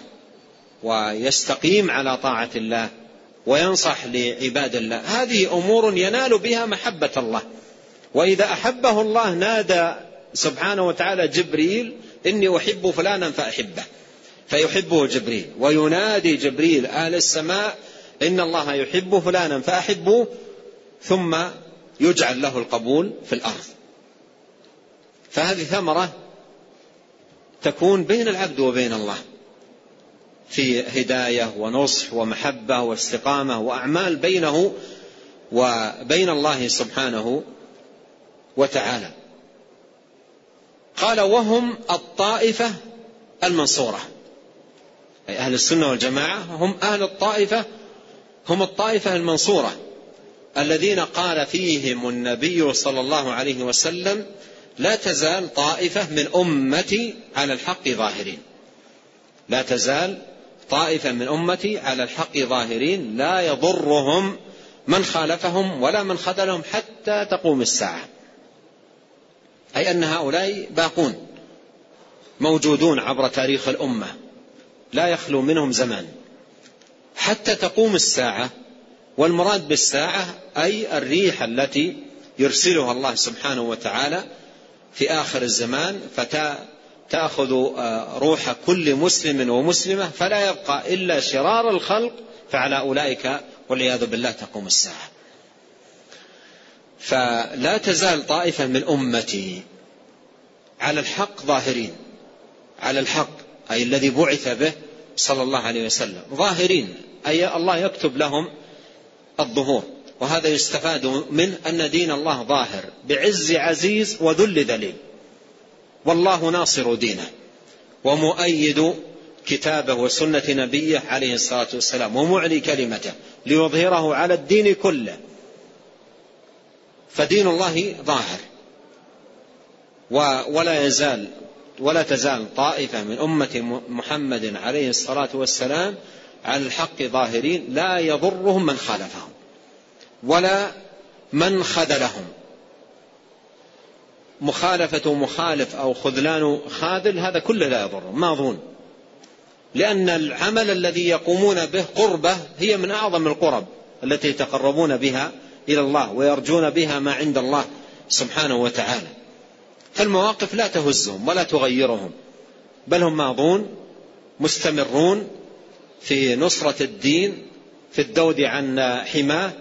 ويستقيم على طاعة الله وينصح لعباد الله. هذه أمور ينال بها محبة الله. وإذا أحبه الله نادى سبحانه وتعالى جبريل إني أحب فلانا فأحبه. فيحبه جبريل. وينادي جبريل أهل السماء إن الله يحب فلانا فأحبه ثم يجعل له القبول في الأرض. فهذه ثمرة تكون بين العبد وبين الله. في هداية ونصح ومحبة واستقامة وأعمال بينه وبين الله سبحانه وتعالى. قال وهم الطائفة المنصورة أي أهل السنة والجماعة هم أهل الطائفة هم الطائفة المنصورة. الذين قال فيهم النبي صلى الله عليه وسلم لا تزال طائفة من أمتي على الحق ظاهرين لا تزال طائفة من أمتي على الحق ظاهرين لا يضرهم من خالفهم ولا من خذلهم حتى تقوم الساعة. أي أن هؤلاء باقون موجودون عبر تاريخ الأمة لا يخلو منهم زمان. حتى تقوم الساعة والمراد بالساعة أي الريح التي يرسلها الله سبحانه وتعالى في آخر الزمان فتأخذ آه، روح كل مسلم ومسلمة فلا يبقى إلا شرار الخلق فعلى أولئك والعياذ بالله تقوم الساعة. فلا تزال طائفة من أمتي على الحق ظاهرين على الحق أي الذي بعث به صلى الله عليه وسلم ظاهرين أي الله يكتب لهم الظهور. وهذا يستفاد منه أن دين الله ظاهر بعز عزيز وذل ذليل. والله ناصر دينه ومؤيد كتابه وسنة نبيه عليه الصلاة والسلام ومعلي كلمته ليظهره على الدين كله. فدين الله ظاهر. ولا يزال ولا تزال طائفة من أمة محمد عليه الصلاة والسلام على الحق ظاهرين لا يضرهم من خالفهم ولا من خذلهم. مخالفة مخالف أو خذلان خاذل هذا كله لا يضر ما ظن لأن العمل الذي يقومون به قربة هي من أعظم القرب التي يتقربون بها إلى الله ويرجون بها ما عند الله سبحانه وتعالى. فالمواقف لا تهزهم ولا تغيرهم بل هم ماضون مستمرون في نصرة الدين في الدود عن حماه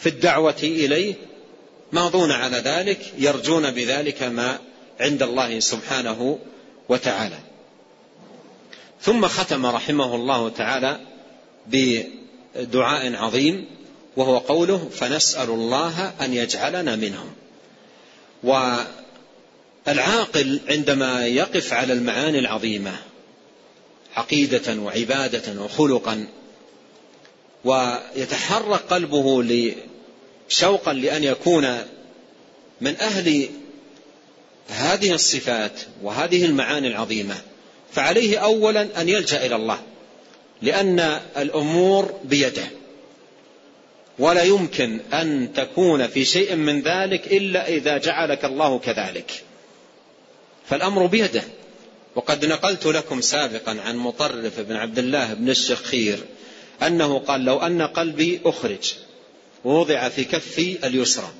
في الدعوة إليه ماضون على ذلك يرجون بذلك ما عند الله سبحانه وتعالى. ثم ختم رحمه الله تعالى بدعاء عظيم وهو قوله فنسأل الله أن يجعلنا منهم. والعاقل عندما يقف على المعاني العظيمة عقيدة وعبادة وخلقا ويتحرك قلبه شوقا لأن يكون من أهل هذه الصفات وهذه المعاني العظيمة. فعليه أولا أن يلجأ إلى الله لأن الأمور بيده. ولا يمكن أن تكون في شيء من ذلك إلا إذا جعلك الله كذلك. فالأمر بيده. وقد نقلت لكم سابقا عن مطرف بن عبد الله بن الشخير أنه قال لو أن قلبي أخرج. ووضع في كفي اليسرى.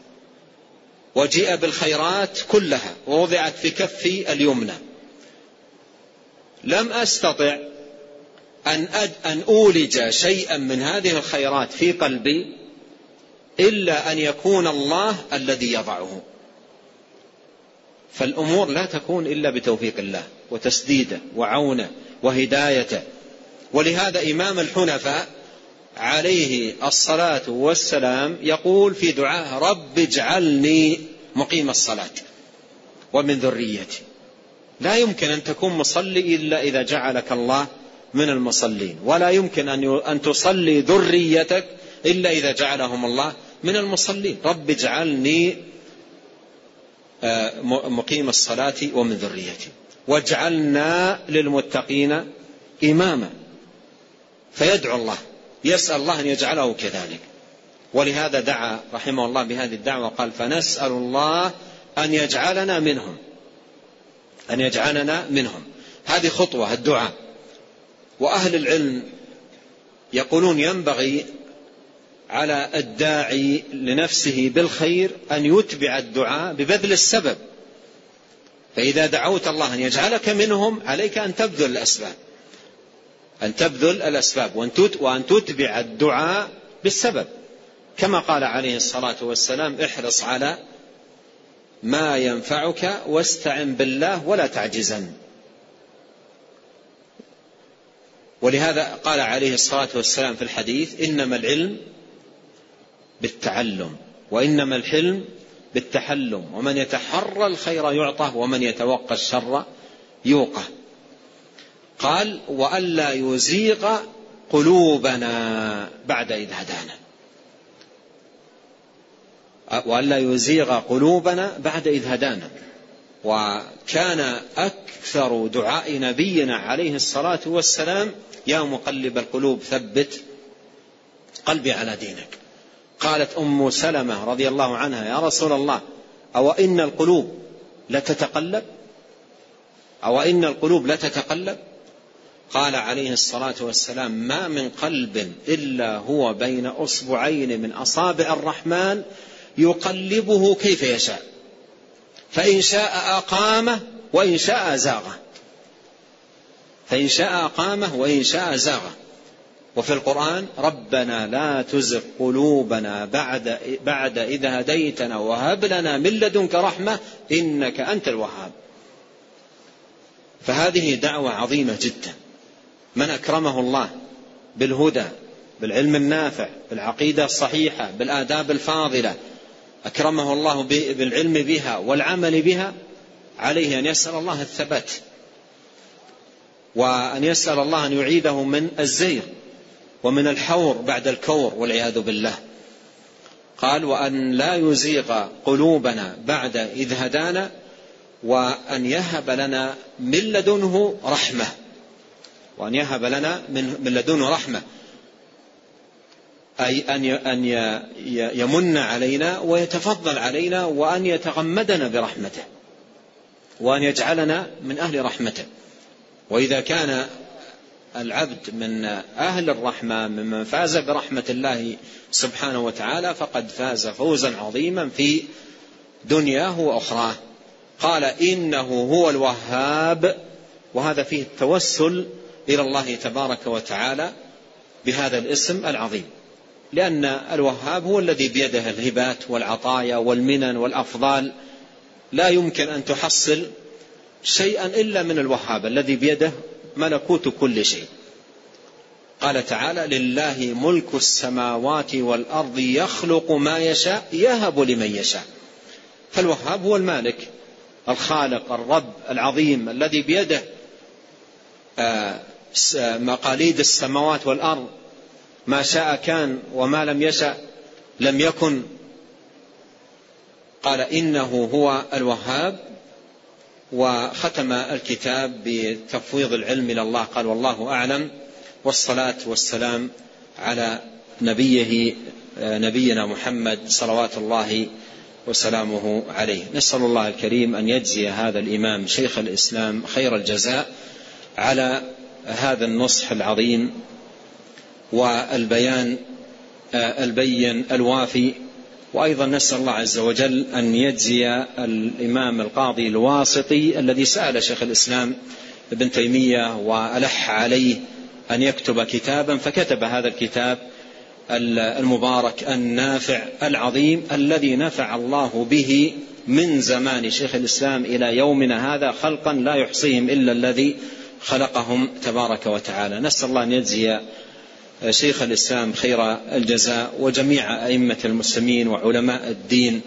وجيء بالخيرات كلها ووضعت في كفي اليمنى. لم أستطع أن, أد أن أولج شيئا من هذه الخيرات في قلبي إلا أن يكون الله الذي يضعه. فالأمور لا تكون إلا بتوفيق الله وتسديده وعونه وهدايته. ولهذا إمام الحنفاء عليه الصلاة والسلام يقول في دعاه رب اجعلني مقيم الصلاة ومن ذريتي. لا يمكن أن تكون مصلي إلا إذا جعلك الله من المصلين ولا يمكن أن تصلي ذريتك إلا إذا جعلهم الله من المصلين. رب اجعلني آه، مقيم الصلاة ومن ذريتي. واجعلنا للمتقين إماما. فيدعو الله. يسأل الله أن يجعله كذلك. ولهذا دعا رحمه الله بهذه الدعوة قال فنسأل الله أن يجعلنا منهم. أن يجعلنا منهم. هذه خطوة الدعاء. وأهل العلم يقولون ينبغي على الداعي لنفسه بالخير أن يتبع الدعاء ببذل السبب. فإذا دعوت الله أن يجعلك منهم عليك أن تبذل الأسباب. أن تبذل الأسباب وأن تتبع الدعاء بالسبب. كما قال عليه الصلاة والسلام احرص على ما ينفعك واستعن بالله ولا تعجزن. ولهذا قال عليه الصلاة والسلام في الحديث إنما العلم بالتعلم وإنما الحلم بالتحلم. ومن يتحرى الخير يعطى ومن يتوقى الشر يوقى. قال وألا يزيغ قلوبنا بعد إذ هدانا. وألا يزيغ قلوبنا بعد إذ هدانا. وكان أكثر دعاء نبينا عليه الصلاة والسلام يا مقلب القلوب ثبت قلبي على دينك. قالت أم سلمة رضي الله عنها يا رسول الله أو إن القلوب لتتقلب؟ أو إن القلوب لتتقلب؟ قال عليه الصلاة والسلام ما من قلب إلا هو بين أصبعين من أصابع الرحمن يقلبه كيف يشاء فإن شاء أقامه وإن شاء زاغه فإن شاء أقامه وإن شاء زاغه. وفي القرآن ربنا لا تزغ قلوبنا بعد بعد إذا هديتنا وهب لنا من لدنك رحمة إنك أنت الوهاب. فهذه دعوة عظيمة جدا. من أكرمه الله بالهدى بالعلم النافع بالعقيدة الصحيحة بالآداب الفاضلة أكرمه الله بالعلم بها والعمل بها عليه أن يسأل الله الثبات وأن يسأل الله أن يعيده من الزيغ ومن الحور بعد الكور والعياذ بالله. قال وأن لا يزيغ قلوبنا بعد إذ هدانا وأن يهب لنا من لدنه رحمة. وأن يهب لنا من لدنه رحمة. أي أن يمن علينا ويتفضل علينا وأن يتغمدنا برحمته. وأن يجعلنا من أهل رحمته. وإذا كان العبد من أهل الرحمة ممن فاز برحمة الله سبحانه وتعالى فقد فاز فوزا عظيما في دنياه وأخراه. قال إنه هو الوهاب. وهذا فيه التوسل إلى الله تبارك وتعالى بهذا الاسم العظيم. لأن الوهاب هو الذي بيده الهبات والعطايا والمنن والأفضال. لا يمكن أن تحصل شيئا إلا من الوهاب الذي بيده ملكوت كل شيء. قال تعالى لله ملك السماوات والأرض يخلق ما يشاء يهب لمن يشاء. فالوهاب هو المالك الخالق الرب العظيم الذي بيده آه، مقاليد السماوات والأرض. ما شاء كان وما لم يشأ لم يكن. قال إنه هو الوهاب وختم الكتاب بتفويض العلم إلى الله. قال والله أعلم. والصلاة والسلام على نبيه نبينا محمد صلوات الله وسلامه عليه. نسأل الله الكريم أن يجزي هذا الإمام شيخ الإسلام خير الجزاء على هذا النصح العظيم والبيان البين الوافي. وأيضا نسأل الله عز وجل أن يجزي الإمام القاضي الواسطي الذي سأل شيخ الإسلام ابن تيمية وألح عليه أن يكتب كتابا فكتب هذا الكتاب المبارك النافع العظيم الذي نفع الله به من زمان شيخ الإسلام إلى يومنا هذا خلقا لا يحصيهم إلا الذي خلقهم تبارك وتعالى. نسأل الله أن يجزي شيخ الإسلام خير الجزاء وجميع أئمة المسلمين وعلماء الدين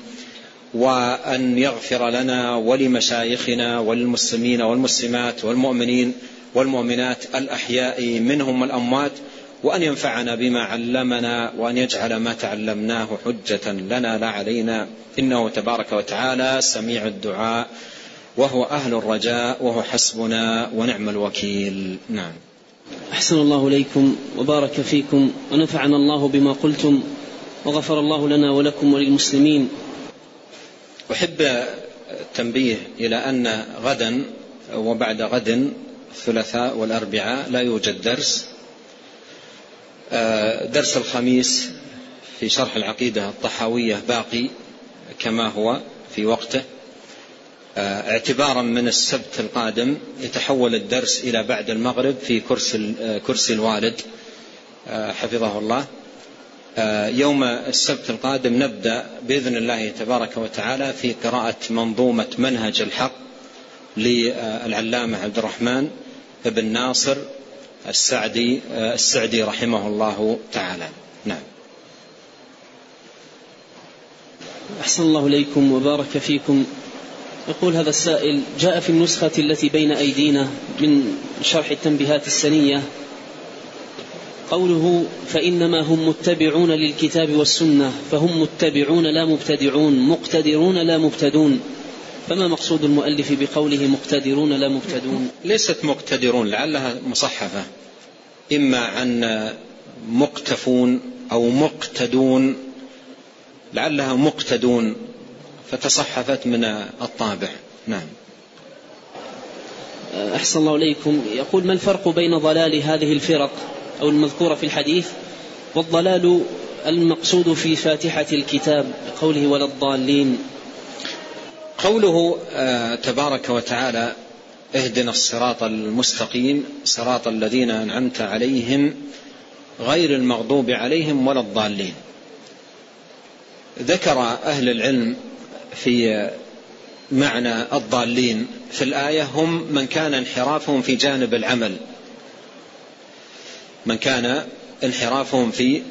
وأن يغفر لنا ولمشايخنا والمسلمين والمسلمات والمؤمنين والمؤمنات الأحياء منهم والأموات وأن ينفعنا بما علمنا وأن يجعل ما تعلمناه حجة لنا لا علينا. إنه تبارك وتعالى سميع الدعاء. وهو أهل الرجاء وهو حسبنا ونعم الوكيل. نعم. أحسن الله إليكم وبارك فيكم ونفعنا الله بما قلتم وغفر الله لنا ولكم وللمسلمين. أحب التنبيه إلى أن غدا وبعد غد الثلاثاء والأربعاء لا يوجد درس. آه، درس الخميس في شرح العقيدة الطحاوية باقي كما هو في وقته. اعتبارا من السبت القادم يتحول الدرس إلى بعد المغرب في كرسي, آه، كرسي الوالد حفظه الله. يوم السبت القادم نبدأ بإذن الله تبارك وتعالى في قراءة منظومة منهج الحق للعلامة عبد الرحمن بن ناصر السعدي السعدي رحمه الله تعالى. نعم. أحسن الله إليكم وبارك فيكم. يقول هذا السائل جاء في النسخة التي بين أيدينا من شرح التنبيهات السنية قوله فإنما هم متبعون للكتاب والسنة فهم متبعون لا مبتدعون مقتدرون لا مبتدون. فما مقصود المؤلف بقوله مقتدرون لا مبتدون؟ ليست مقتدرون لعلها مصحفة. إما عن مقتفون أو مقتدون لعلها مقتدون. فتصحفت من الطابع. نعم. أحسن الله إليكم. يقول ما الفرق بين ضلال هذه الفرق أو المذكورة في الحديث والضلال المقصود في فاتحة الكتاب قوله ولا الضالين؟ قوله آه، تبارك وتعالى اهدنا الصراط المستقيم صراط الذين أنعمت عليهم غير المغضوب عليهم ولا الضالين. ذكر أهل العلم في معنى الضالين في الآية هم من كان انحرافهم في جانب العمل. من كان انحرافهم في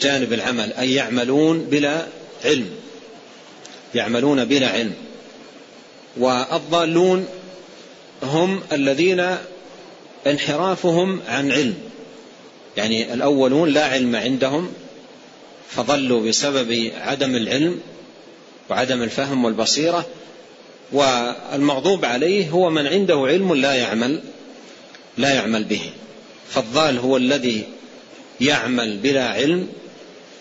جانب العمل أي يعملون بلا علم. يعملون بلا علم. والضالون هم الذين انحرافهم عن علم. يعني الأولون لا علم عندهم فضلوا بسبب عدم العلم وعدم الفهم والبصيرة والمغضوب عليه هو من عنده علم لا يعمل لا يعمل به. فالضال هو الذي يعمل بلا علم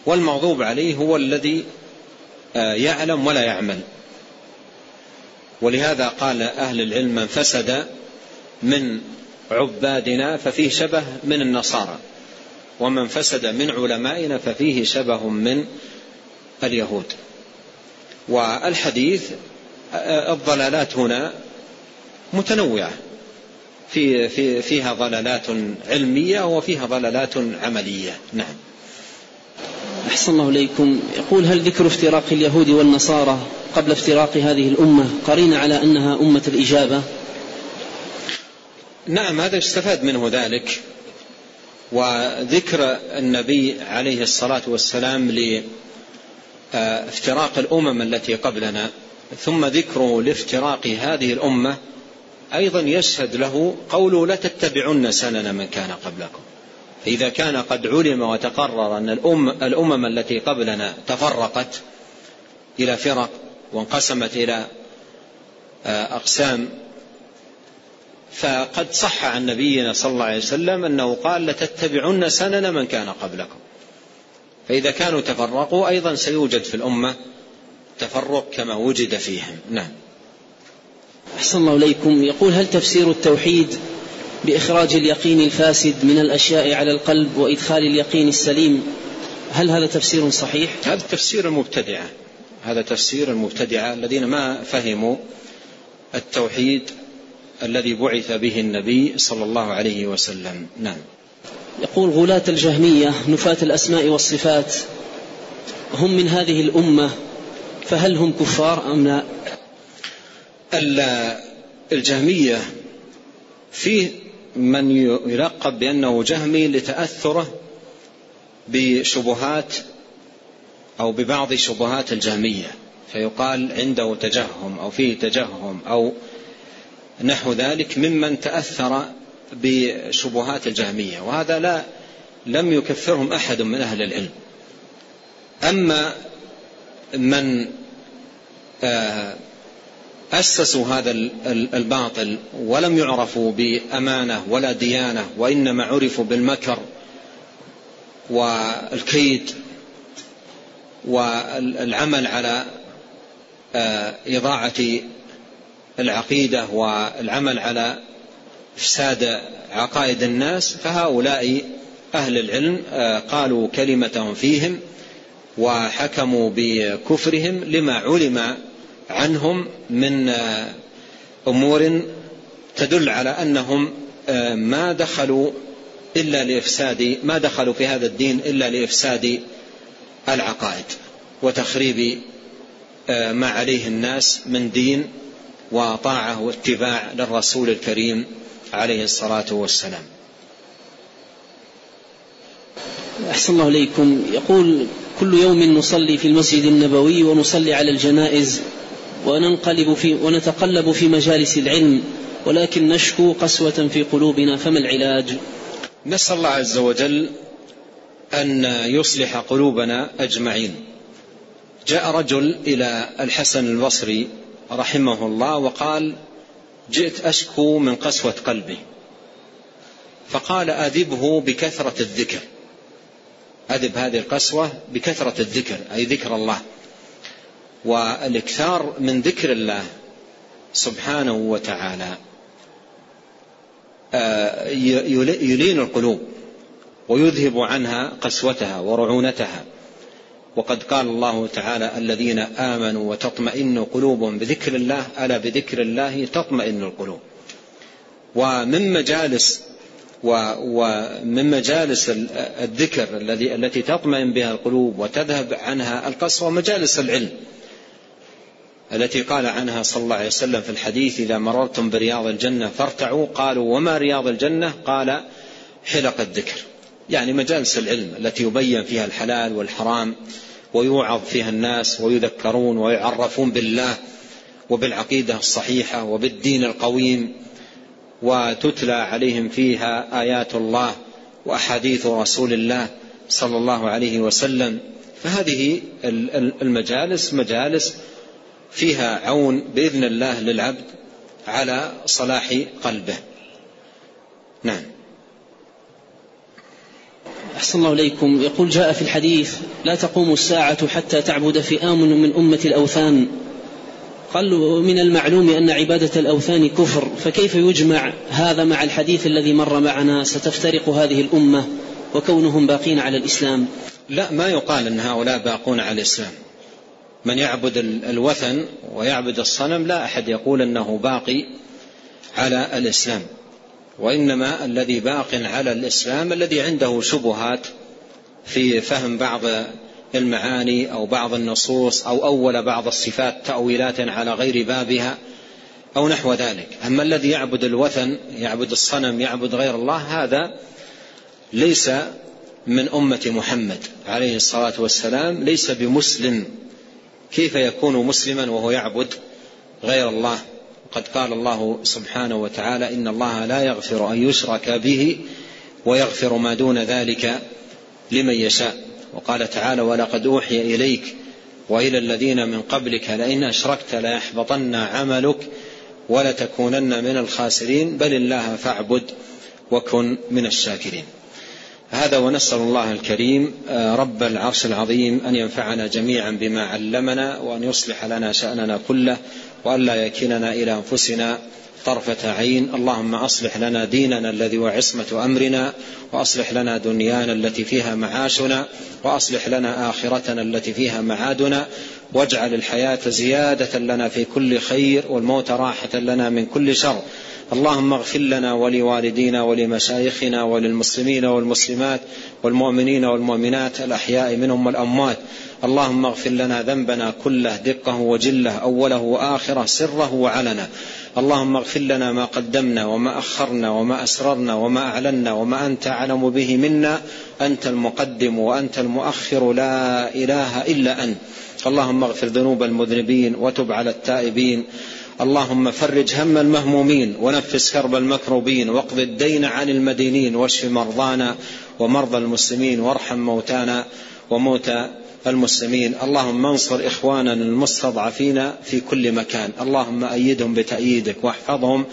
والمغضوب عليه هو الذي آه، يعلم ولا يعمل. ولهذا قال أهل العلم من فسد من عبادنا ففيه شبه من النصارى ومن فسد من علمائنا ففيه شبه من اليهود. والحديث الضلالات هنا متنوعة. في في فيها ضلالات علمية وفيها ضلالات عملية. نعم. أحسن الله إليكم. يقول هل ذكر افتراق اليهود والنصارى قبل افتراق هذه الأمة قرين على أنها أمة الإجابة؟ نعم هذا استفاد منه ذلك. وذكر النبي عليه الصلاة والسلام لافتراق الأمم التي قبلنا ثم ذكره لافتراق هذه الأمة أيضا يشهد له قوله لتتبعن سنن من كان قبلكم. فإذا كان قد علم وتقرر أن الأم الأمم التي قبلنا تفرقت إلى فرق وانقسمت إلى آه، أقسام فقد صح عن نبينا صلى الله عليه وسلم أنه قال لتتبعن سنن من كان قبلكم. فإذا كانوا تفرقوا أيضا سيوجد في الأمة تفرق كما وجد فيهم. نعم. أحسن الله إليكم. يقول هل تفسير التوحيد بإخراج اليقين الفاسد من الأشياء على القلب وإدخال اليقين السليم هل هذا تفسير صحيح؟ هذا تفسير المبتدعة هذا تفسير المبتدعة الذين ما فهموا التوحيد الذي بعث به النبي صلى الله عليه وسلم. نعم. يقول غلاة الجهمية نفاة الأسماء والصفات هم من هذه الأمة فهل هم كفار أم لا؟ الجهمية في من يلقب بأنه جهمي لتأثره بشبهات أو ببعض شبهات الجهمية فيقال عنده تجهم أو فيه تجهم أو نحو ذلك ممن تأثر بشبهات الجهمية وهذا لا لم يكفرهم أحد من أهل العلم. أما من آه، أسسوا هذا الباطل ولم يعرفوا بأمانة ولا ديانة وإنما عرفوا بالمكر والكيد والعمل على آه، إضاعة العقيدة والعمل على إفساد عقائد الناس فهؤلاء أهل العلم آه، قالوا كلمتهم فيهم وحكموا بكفرهم لما علم عنهم من آه، أمور تدل على أنهم آه، ما دخلوا إلا لإفساد ما دخلوا في هذا الدين إلا لإفساد العقائد وتخريب ما عليه الناس من دين وطاعة واتباع للرسول الكريم عليه الصلاة والسلام أحسن الله إليكم يقول كل يوم نصلي في المسجد النبوي ونصلي على الجنائز وننقلب في ونتقلب في مجالس العلم ولكن نشكو قسوة في قلوبنا فما العلاج؟ نسأل الله عز وجل أن يصلح قلوبنا أجمعين. جاء رجل إلى الحسن البصري رحمه الله وقال: جئت أشكو من قسوة قلبي. فقال أذبه بكثرة الذكر. أذب هذه القسوة بكثرة الذكر أي ذكر الله. والإكثار من ذكر الله سبحانه وتعالى آه، يلين القلوب ويذهب عنها قسوتها ورعونتها وقد قال الله تعالى الذين آمنوا وتطمئن قلوبهم بذكر الله ألا بذكر الله تطمئن القلوب. ومن مجالس ومن مجالس الذكر الذي التي تطمئن بها القلوب وتذهب عنها القسوه مجالس العلم. التي قال عنها صلى الله عليه وسلم في الحديث إذا مررتم برياض الجنة فارتعوا. قالوا وما رياض الجنة؟ قال حلق الذكر. يعني مجالس العلم التي يبين فيها الحلال والحرام ويوعظ فيها الناس ويذكرون ويعرفون بالله وبالعقيدة الصحيحة وبالدين القويم وتتلى عليهم فيها آيات الله وأحاديث رسول الله صلى الله عليه وسلم. فهذه المجالس مجالس فيها عون بإذن الله للعبد على صلاح قلبه. نعم. أحسن الله إليكم. يقول جاء في الحديث لا تقوم الساعة حتى تعبد فئام من أمة الأوثان. قال من المعلوم أن عبادة الأوثان كفر فكيف يجمع هذا مع الحديث الذي مر معنا؟ ستفترق هذه الأمة وكونهم باقين على الإسلام. لا ما يقال أن هؤلاء باقون على الإسلام. من يعبد الوثن ويعبد الصنم لا أحد يقول أنه باقي على الإسلام. وإنما الذي باق على الإسلام الذي عنده شبهات في فهم بعض المعاني أو بعض النصوص أو أول بعض الصفات تأويلات على غير بابها أو نحو ذلك. أما الذي يعبد الوثن يعبد الصنم يعبد غير الله هذا ليس من أمة محمد عليه الصلاة والسلام ليس بمسلم. كيف يكون مسلما وهو يعبد غير الله؟ قد قال الله سبحانه وتعالى إن الله لا يغفر أن يشرك به ويغفر ما دون ذلك لمن يشاء. وقال تعالى ولقد أوحي إليك وإلى الذين من قبلك لئن أشركت ليحبطن عملك ولتكونن من الخاسرين. بل الله فاعبد وكن من الشاكرين. هذا ونسأل الله الكريم آه، رب العرش العظيم أن ينفعنا جميعا بما علمنا وأن يصلح لنا شأننا كله وأن لا يكلنا إلى أنفسنا طرفة عين. اللهم أصلح لنا ديننا الذي هو عصمة أمرنا وأصلح لنا دنيانا التي فيها معاشنا وأصلح لنا آخرتنا التي فيها معادنا واجعل الحياة زيادة لنا في كل خير والموت راحة لنا من كل شر. اللهم اغفر لنا ولوالدينا ولمشايخنا وللمسلمين والمسلمات والمؤمنين والمؤمنات الأحياء منهم والأموات. اللهم اغفر لنا ذنبنا كله دقه وجله أوله وآخره سره وعلنا اللهم اغفر لنا ما قدمنا وما أخرنا وما أسررنا وما أعلنا وما أنت أعلم به منا. أنت المقدم وأنت المؤخر لا إله إلا أنت. اللهم اغفر ذنوب المذنبين وتب على التائبين. اللهم فرج هم المهمومين ونفس كرب المكروبين. واقض الدين عن المدينين واشف مرضانا ومرضى المسلمين وارحم موتانا. وموتى المسلمين. اللهم انصر إخواننا المستضعفين في كل مكان. اللهم أيدهم بتأييدك واحفظهم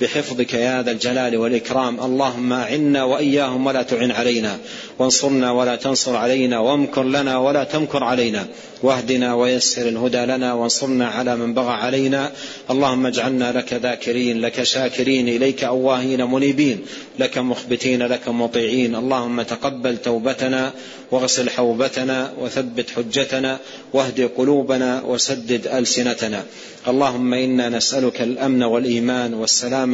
بحفظك يا ذا الجلال والإكرام. اللهم أعنا وإياهم ولا تعن علينا. وانصرنا ولا تنصر علينا. وامكر لنا ولا تمكر علينا. واهدنا ويسر الهدى لنا. وانصرنا على من بغى علينا. اللهم اجعلنا لك ذاكرين لك شاكرين إليك أواهين منيبين لك مخبتين لك مطيعين. اللهم تقبل توبتنا واغسل حوبتنا وثبت حجتنا واهد قلوبنا وسدد ألسنتنا. اللهم إنا نسألك الأمن والإيمان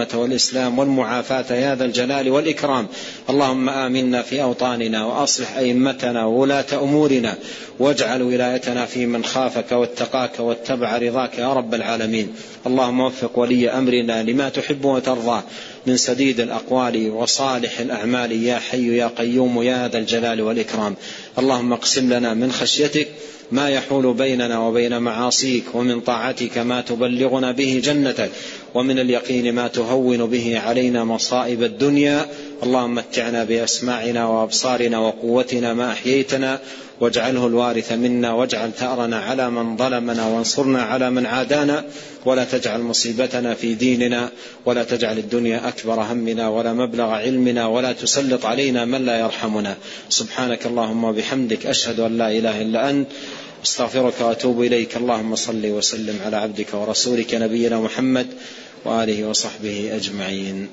والسلامة والإسلام والمعافاة يا ذا الجلال والإكرام. اللهم آمنا في أوطاننا وأصلح أئمتنا وولاة أمورنا واجعل ولايتنا في من خافك واتقاك واتبع رضاك يا رب العالمين. اللهم وفق ولي أمرنا لما تحب وترضى. من سديد الأقوال وصالح الأعمال يا حي يا قيوم يا ذا الجلال والإكرام. اللهم اقسم لنا من خشيتك ما يحول بيننا وبين معاصيك ومن طاعتك ما تبلغنا به جنتك. ومن اليقين ما تهون به علينا مصائب الدنيا. اللهم متعنا بأسماعنا وأبصارنا وقوتنا ما أحييتنا. واجعله الوارث منا. واجعل ثأرنا على من ظلمنا. وانصرنا على من عادانا. ولا تجعل مصيبتنا في ديننا. ولا تجعل الدنيا أكبر همنا. ولا مبلغ علمنا. ولا تسلط علينا من لا يرحمنا. سبحانك اللهم وبحمدك. أشهد أن لا إله إلا أنت. أستغفرك وأتوب إليك. اللهم صل وسلم على عبدك ورسولك نبينا محمد. وآله وصحبه أجمعين.